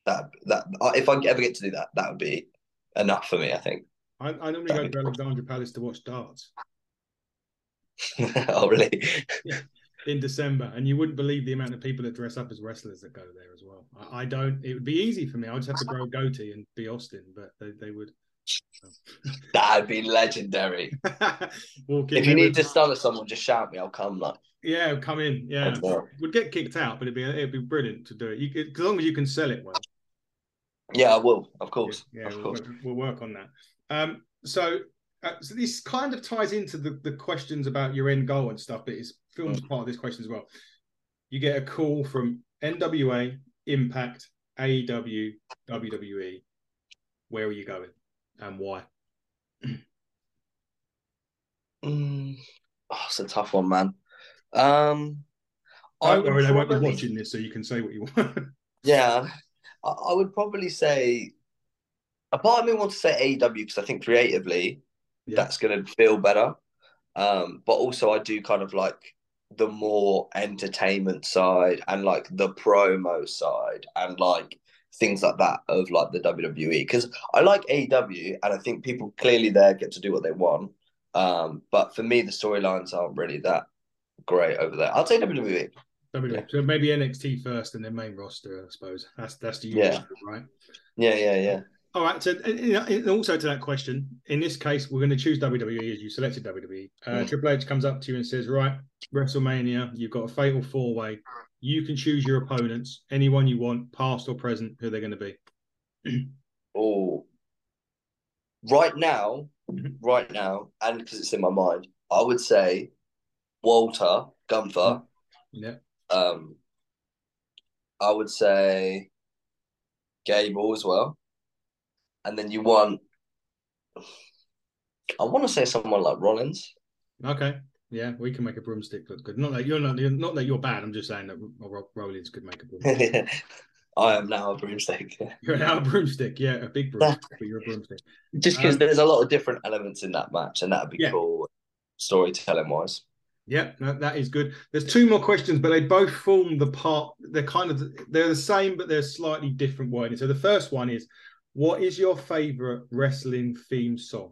that. That if I ever get to do that, that would be enough for me. I think. I, I normally go to Alexandra Palace to watch darts. oh really? In December, and you wouldn't believe the amount of people that dress up as wrestlers that go there as well. I, I don't. It would be easy for me. I'd just have to grow a goatee and be Austin, but they, they would. That'd be legendary. If you need to stun someone, just shout me. I'll come. Like, yeah, come in. Yeah, we'd get kicked out, but it'd be it'd be brilliant to do it. You could, as long as you can sell it well. Yeah, I will. Of course. Yeah, yeah of we'll, course. we'll work on that. Um, so uh, so this kind of ties into the, the questions about your end goal and stuff, but it's films part of this question as well. You get a call from NWA, Impact, AEW, WWE. Where are you going and why? Mm, oh, it's a tough one, man. Um, I Don't worry, they won't be watching this, so you can say what you want. Yeah, I, I would probably say. A part of me wants to say AEW because I think creatively Yeah. that's going to feel better. Um, but also I do kind of like the more entertainment side and like the promo side and like things like that of like the WWE because I like AEW and I think people clearly there get to do what they want. Um, but for me the storylines aren't really that great over there. I'll say. WWE. WWE. Yeah. So maybe NXT first and then main roster, I suppose. That's that's the Yeah. usual, right? Yeah, yeah, yeah. All right. So, and- and also to that question, in this case, we're going to choose WWE as you selected WWE. Uh, Mm. Triple H comes up to you and says, "Right, WrestleMania, you've got a fatal four way. You can choose your opponents, anyone you want, past or present, who they're going to be." Oh, right now, Mhm. right now, and because it's in my mind, I would say Walter Gunther. Yeah. Um, I would say Gable as well, and then you want. I want to say someone like Rollins. Okay. Yeah, we can make a broomstick look good. Not that you're not you're not that you're bad. I'm just saying that Rollins could make a broomstick. I am now a broomstick. you're now a broomstick. Yeah, a big broomstick, but you're a broomstick. Just because Um, there's a lot of different elements in that match, and that'd be Yeah. cool, storytelling wise. Yeah, no, that is good. There's two more questions, but they both form the part. They're kind of they're the same, but they're slightly different wording. So the first one is, what is your favorite wrestling theme song?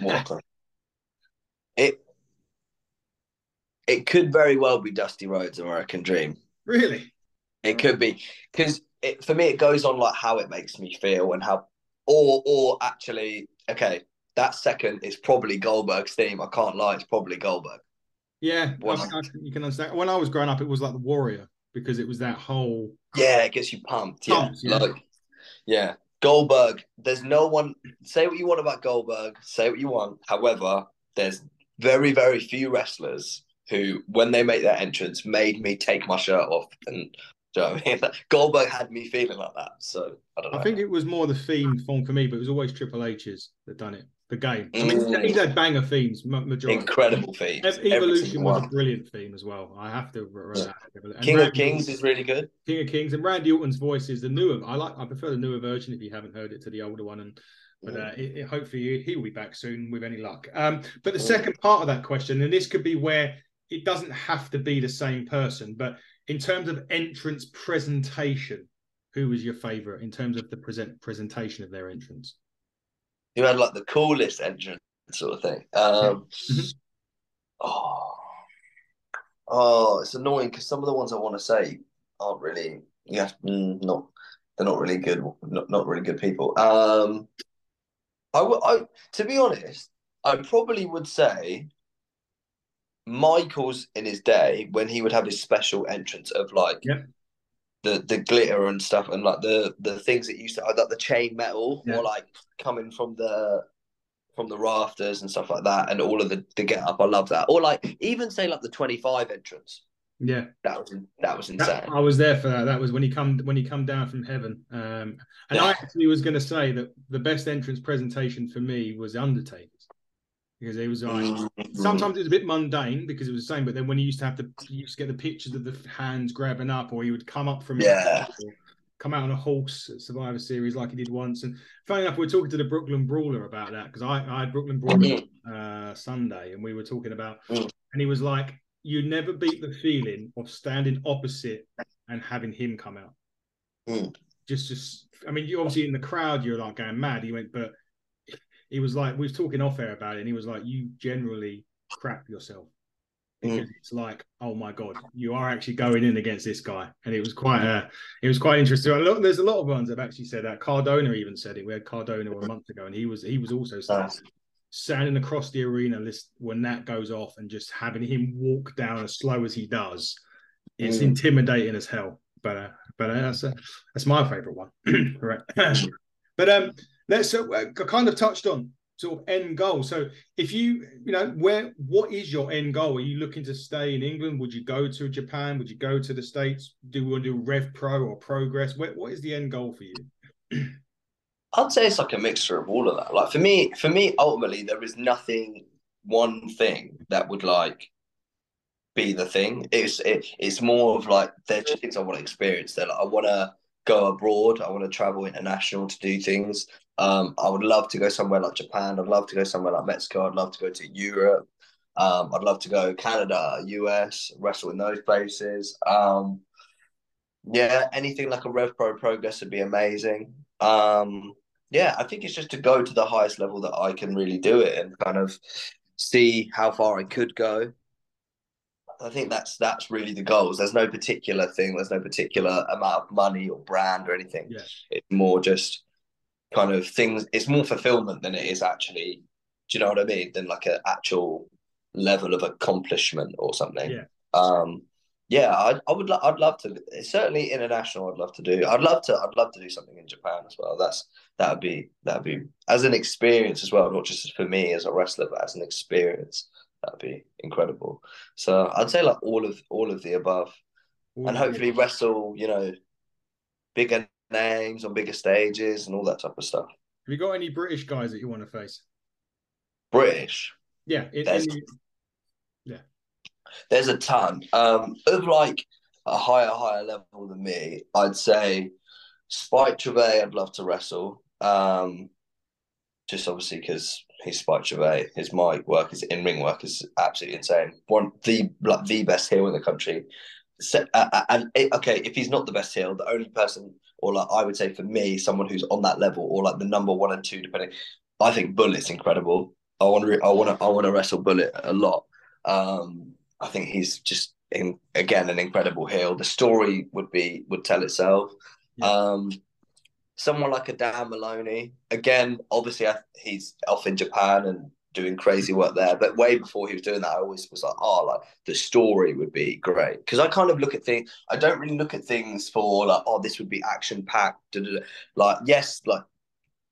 Walker. it it could very well be Dusty Rhodes' American Dream. Really? It could be because it, for me it goes on like how it makes me feel and how, or or actually, okay, that second is probably Goldberg's theme. I can't lie, it's probably Goldberg. Yeah, I I you can understand. When I was growing up, it was like the Warrior because it was that whole. Yeah, it gets you pumped. Yeah, Pumped, yeah. like yeah, Goldberg. There's no one. Say what you want about Goldberg. Say what you want. However, there's very very few wrestlers who, when they make their entrance, made me take my shirt off. And do you know what I mean? Goldberg had me feeling like that. So I don't know. I think it was more the theme form for me, but it was always Triple H's that done it. The game. I mean, mm. he's had banger themes, majority. Incredible themes. Evolution was a brilliant theme as well. I have to. Yeah. King Randy, of Kings is really good. King of Kings and Randy Orton's voice is the newer. I like. I prefer the newer version if you haven't heard it to the older one. And but uh, it, it, hopefully he'll be back soon with any luck. Um, but the second part of that question, and this could be where it doesn't have to be the same person, but in terms of entrance presentation, who was your favorite in terms of the present presentation of their entrance? Who had like the coolest entrance sort of thing. Um, mm-hmm. oh, oh, it's annoying because some of the ones I want to say aren't really. Yeah, mm, not they're not really good. Not not really good people. Um, I, I to be honest, I probably would say Michaels in his day when he would have his special entrance of like yeah the the glitter and stuff and like the the things that used to like the chain metal yeah. or like coming from the from the rafters and stuff like that and all of the the get up. I love that. Or like even say like the 25 entrance. Yeah. That was that was insane. That, i was there for that. That was when he come when he come down from heaven. Um and yeah. i actually was going to say that the best entrance presentation for me was undertaker's because it was like mm-hmm. sometimes it was a bit mundane because it was the same. But then when you used to have to, you used to get the pictures of the hands grabbing up, or he would come up from yeah. come out on a horse at Survivor Series like he did once. And funny enough, we are talking to the Brooklyn Brawler about that because I, I had Brooklyn Brawler mm-hmm. uh, Sunday, and we were talking about, mm. and he was like, "You never beat the feeling of standing opposite and having him come out." Mm. Just, just, I mean, you obviously in the crowd, you're like going mad. He went, but he was like, we was talking off air about it, and he was like, you generally crap yourself because mm. it's like, oh my god, you are actually going in against this guy, and it was quite uh it was quite interesting. Look, there's a lot of ones that have actually said that. Cardona even said it. We had Cardona a month ago, and he was he was also saying, standing across the arena list when that goes off, and just having him walk down as slow as he does, it's mm. intimidating as hell. But uh, but uh, that's uh, that's my favorite one, right? but um, let's uh, kind of touched on sort of end goal. So if you, you know, where what is your end goal? Are you looking to stay in England? Would you go to Japan? Would you go to the States? Do you want to do Rev Pro or Progress? Where, what is the end goal for you? I'd say it's like a mixture of all of that. Like for me, for me, ultimately, there is nothing one thing that would like be the thing. It's it, it's more of like they're just things I want to experience. They're like I want to go abroad. I want to travel international to do things. Um, I would love to go somewhere like Japan. I'd love to go somewhere like Mexico. I'd love to go to Europe. Um, I'd love to go Canada, US, wrestle in those places. Um, yeah, anything like a Rev Pro progress would be amazing. Um, yeah, I think it's just to go to the highest level that I can really do it and kind of see how far I could go. I think that's that's really the goals. There's no particular thing. There's no particular amount of money or brand or anything. Yeah. It's more just kind of things. It's more fulfillment than it is actually. Do you know what I mean? Than like an actual level of accomplishment or something. Yeah. Um. Yeah, I, I would. I'd love to. Certainly international. I'd love to do. I'd love to. I'd love to do something in Japan as well. That's that would be that would be as an experience as well, not just for me as a wrestler, but as an experience. That'd be incredible. So I'd say like all of all of the above, and hopefully wrestle. You know, bigger names on bigger stages and all that type of stuff. Have you got any British guys that you want to face? British. Yeah. In, in, yeah. There's a ton. Um, of like a higher, higher level than me, I'd say Spike Trivet, I'd love to wrestle. Um, just obviously because he's Spike Trivet. His mic work, his in ring work is absolutely insane. One the like the best heel in the country. So, uh, uh and it, okay, if he's not the best heel, the only person or like I would say for me, someone who's on that level, or like the number one and two, depending. I think Bullet's incredible. I want to, I want to, I want to wrestle Bullet a lot. Um, I think he's just in, again an incredible heel. The story would be would tell itself. Yeah. Um, someone like a Dan Moloney, again, obviously I, he's off in Japan and doing crazy work there. But way before he was doing that, I always was like, oh, like the story would be great. Because I kind of look at things, I don't really look at things for like, oh, this would be action packed. Like, yes, like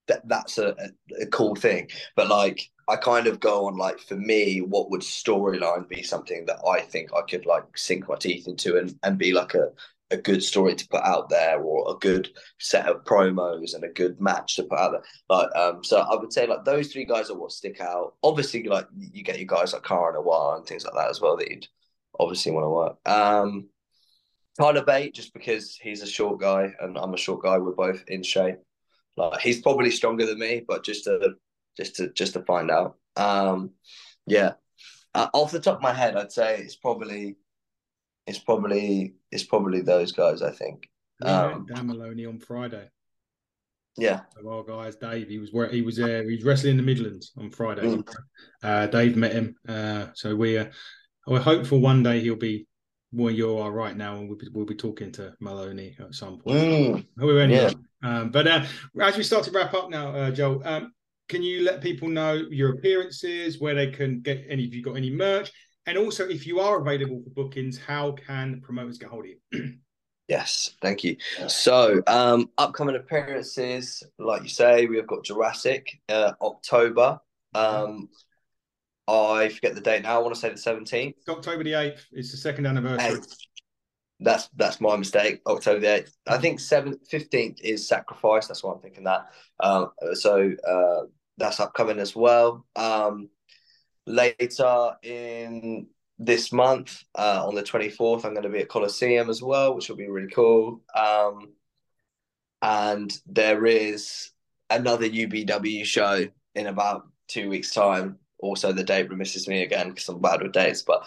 that, that's a, a, a cool thing. But like, I kind of go on like, for me, what would storyline be something that I think I could like sink my teeth into and, and be like a, a good story to put out there or a good set of promos and a good match to put out there. Like, um, so I would say like those three guys are what stick out. Obviously, like you get your guys like Cara Noir and things like that as well that you'd obviously want to work. Um, Tyler Bate, just because he's a short guy and I'm a short guy, we're both in shape. Like he's probably stronger than me, but just to just to just to find out. Um, yeah, uh, off the top of my head, I'd say it's probably it's probably it's probably those guys. I think. Um, Dan Moloney on Friday. Yeah. Well, guys, Dave, he was where he was. Uh, he was wrestling in the Midlands on Friday. Mm. Uh, Dave met him, uh, so we uh, we're hopeful one day he'll be where you are right now, and we'll be, we'll be talking to Moloney at some point. Mm. We're only yeah. um, but uh, as we start to wrap up now, uh, Joel, um, can you let people know your appearances, where they can get any? If you've got any merch, and also if you are available for bookings, how can promoters get hold of you? Yes, thank you. So, um, upcoming appearances, like you say, we have got Jurassic uh, October. Um, I forget the date now. I want to say the seventeenth. October the eighth. It's the second anniversary. Eighth. That's that's my mistake. October the eighth. I think seventh, fifteenth is Sacrifice. That's why I'm thinking that. Um, so uh, that's upcoming as well. Um, later in this month, uh, on the twenty fourth, I'm going to be at Coliseum as well, which will be really cool. Um, and there is another UBW show in about two weeks' time also the date remisses me again because I'm bad with dates. But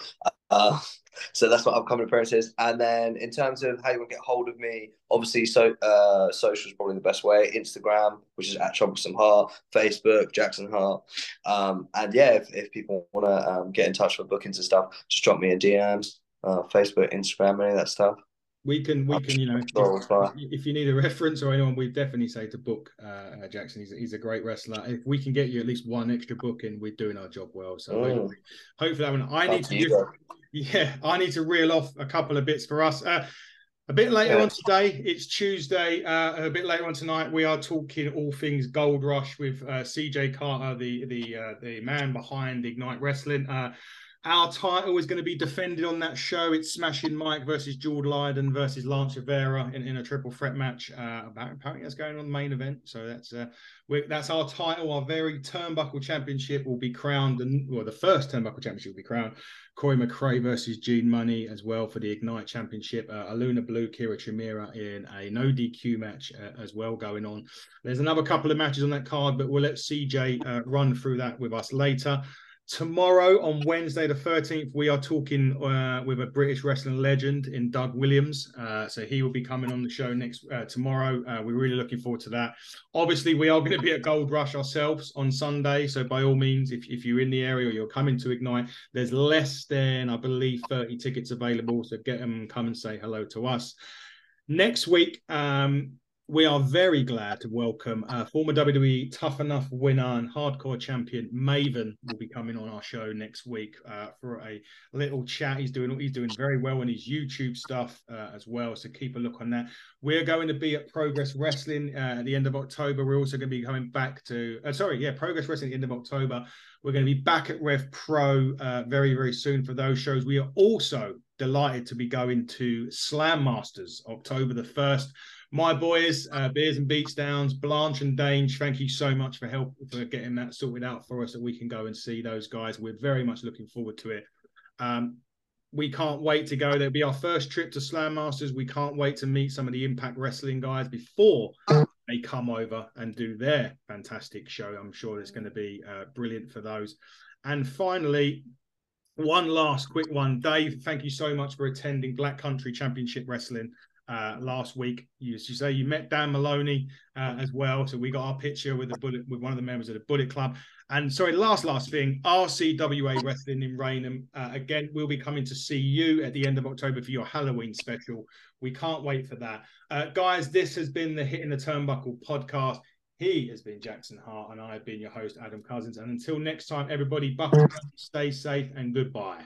uh, so that's what upcoming appearances. And then in terms of how you want to get hold of me, obviously, so uh, social is probably the best way. Instagram, which is at Troublesome Heart, Facebook, Jackson Heart. Um, and yeah, if, if people want to um, get in touch for bookings and stuff, just drop me a DM, uh, Facebook, Instagram, any of that stuff we can we can you know if, if, you need a reference or anyone we definitely say to book uh, jackson he's, he's a great wrestler if we can get you at least one extra booking we're doing our job well so mm. hopefully, hopefully that one i need to just, yeah i need to reel off a couple of bits for us uh, a bit later yeah. on today, it's Tuesday. Uh, a bit later on tonight, we are talking all things Gold Rush with uh, CJ Carter, the the uh, the man behind Ignite Wrestling. Uh, our title is going to be defended on that show. It's Smashing Mike versus Jordan Lydon versus Lance Rivera in, in a triple threat match. Uh, apparently, that's going on the main event. So that's uh, that's our title. Our very turnbuckle championship will be crowned, and well, the first turnbuckle championship will be crowned. Corey McRae versus Gene Money as well for the Ignite Championship. Uh, Aluna Blue, Kira Chimera in a no DQ match uh, as well going on. There's another couple of matches on that card, but we'll let CJ uh, run through that with us later. Tomorrow on Wednesday, the 13th, we are talking uh, with a British wrestling legend in Doug Williams. Uh, so he will be coming on the show next uh, tomorrow. Uh, we're really looking forward to that. Obviously, we are going to be at Gold Rush ourselves on Sunday. So by all means, if, if you're in the area or you're coming to Ignite, there's less than, I believe, 30 tickets available. So get them come and say hello to us. Next week, um, we are very glad to welcome uh, former WWE Tough Enough winner and hardcore champion Maven will be coming on our show next week uh, for a little chat. He's doing he's doing very well on his YouTube stuff uh, as well, so keep a look on that. We're going to be at Progress Wrestling uh, at the end of October. We're also going to be coming back to uh, sorry, yeah, Progress Wrestling at the end of October. We're going to be back at Rev Pro uh, very very soon for those shows. We are also delighted to be going to Slam Masters October the first my boys, uh, Beers and Beats Downs, Blanche and Dange, thank you so much for help for getting that sorted out for us that we can go and see those guys. We're very much looking forward to it. Um, we can't wait to go. There'll be our first trip to Slam Masters. We can't wait to meet some of the Impact Wrestling guys before they come over and do their fantastic show. I'm sure it's going to be uh, brilliant for those. And finally, one last quick one. Dave, thank you so much for attending Black Country Championship Wrestling uh, last week. You, as you say, you met Dan Moloney uh, as well. So we got our picture with the bullet with one of the members of the Bullet Club. And sorry, last last thing, RCWA Wrestling in Rainham. Uh, again, we'll be coming to see you at the end of October for your Halloween special. We can't wait for that, uh, guys. This has been the Hitting the Turnbuckle podcast. He has been Jackson Heart, and I have been your host, Adam Cousins. And until next time, everybody, buckle up, stay safe, and goodbye.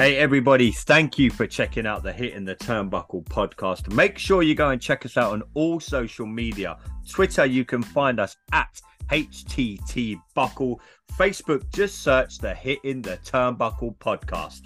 Hey, everybody, thank you for checking out the Hitting the Turnbuckle podcast. Make sure you go and check us out on all social media. Twitter, you can find us at HTT Buckle. Facebook, just search the Hitting the Turnbuckle podcast.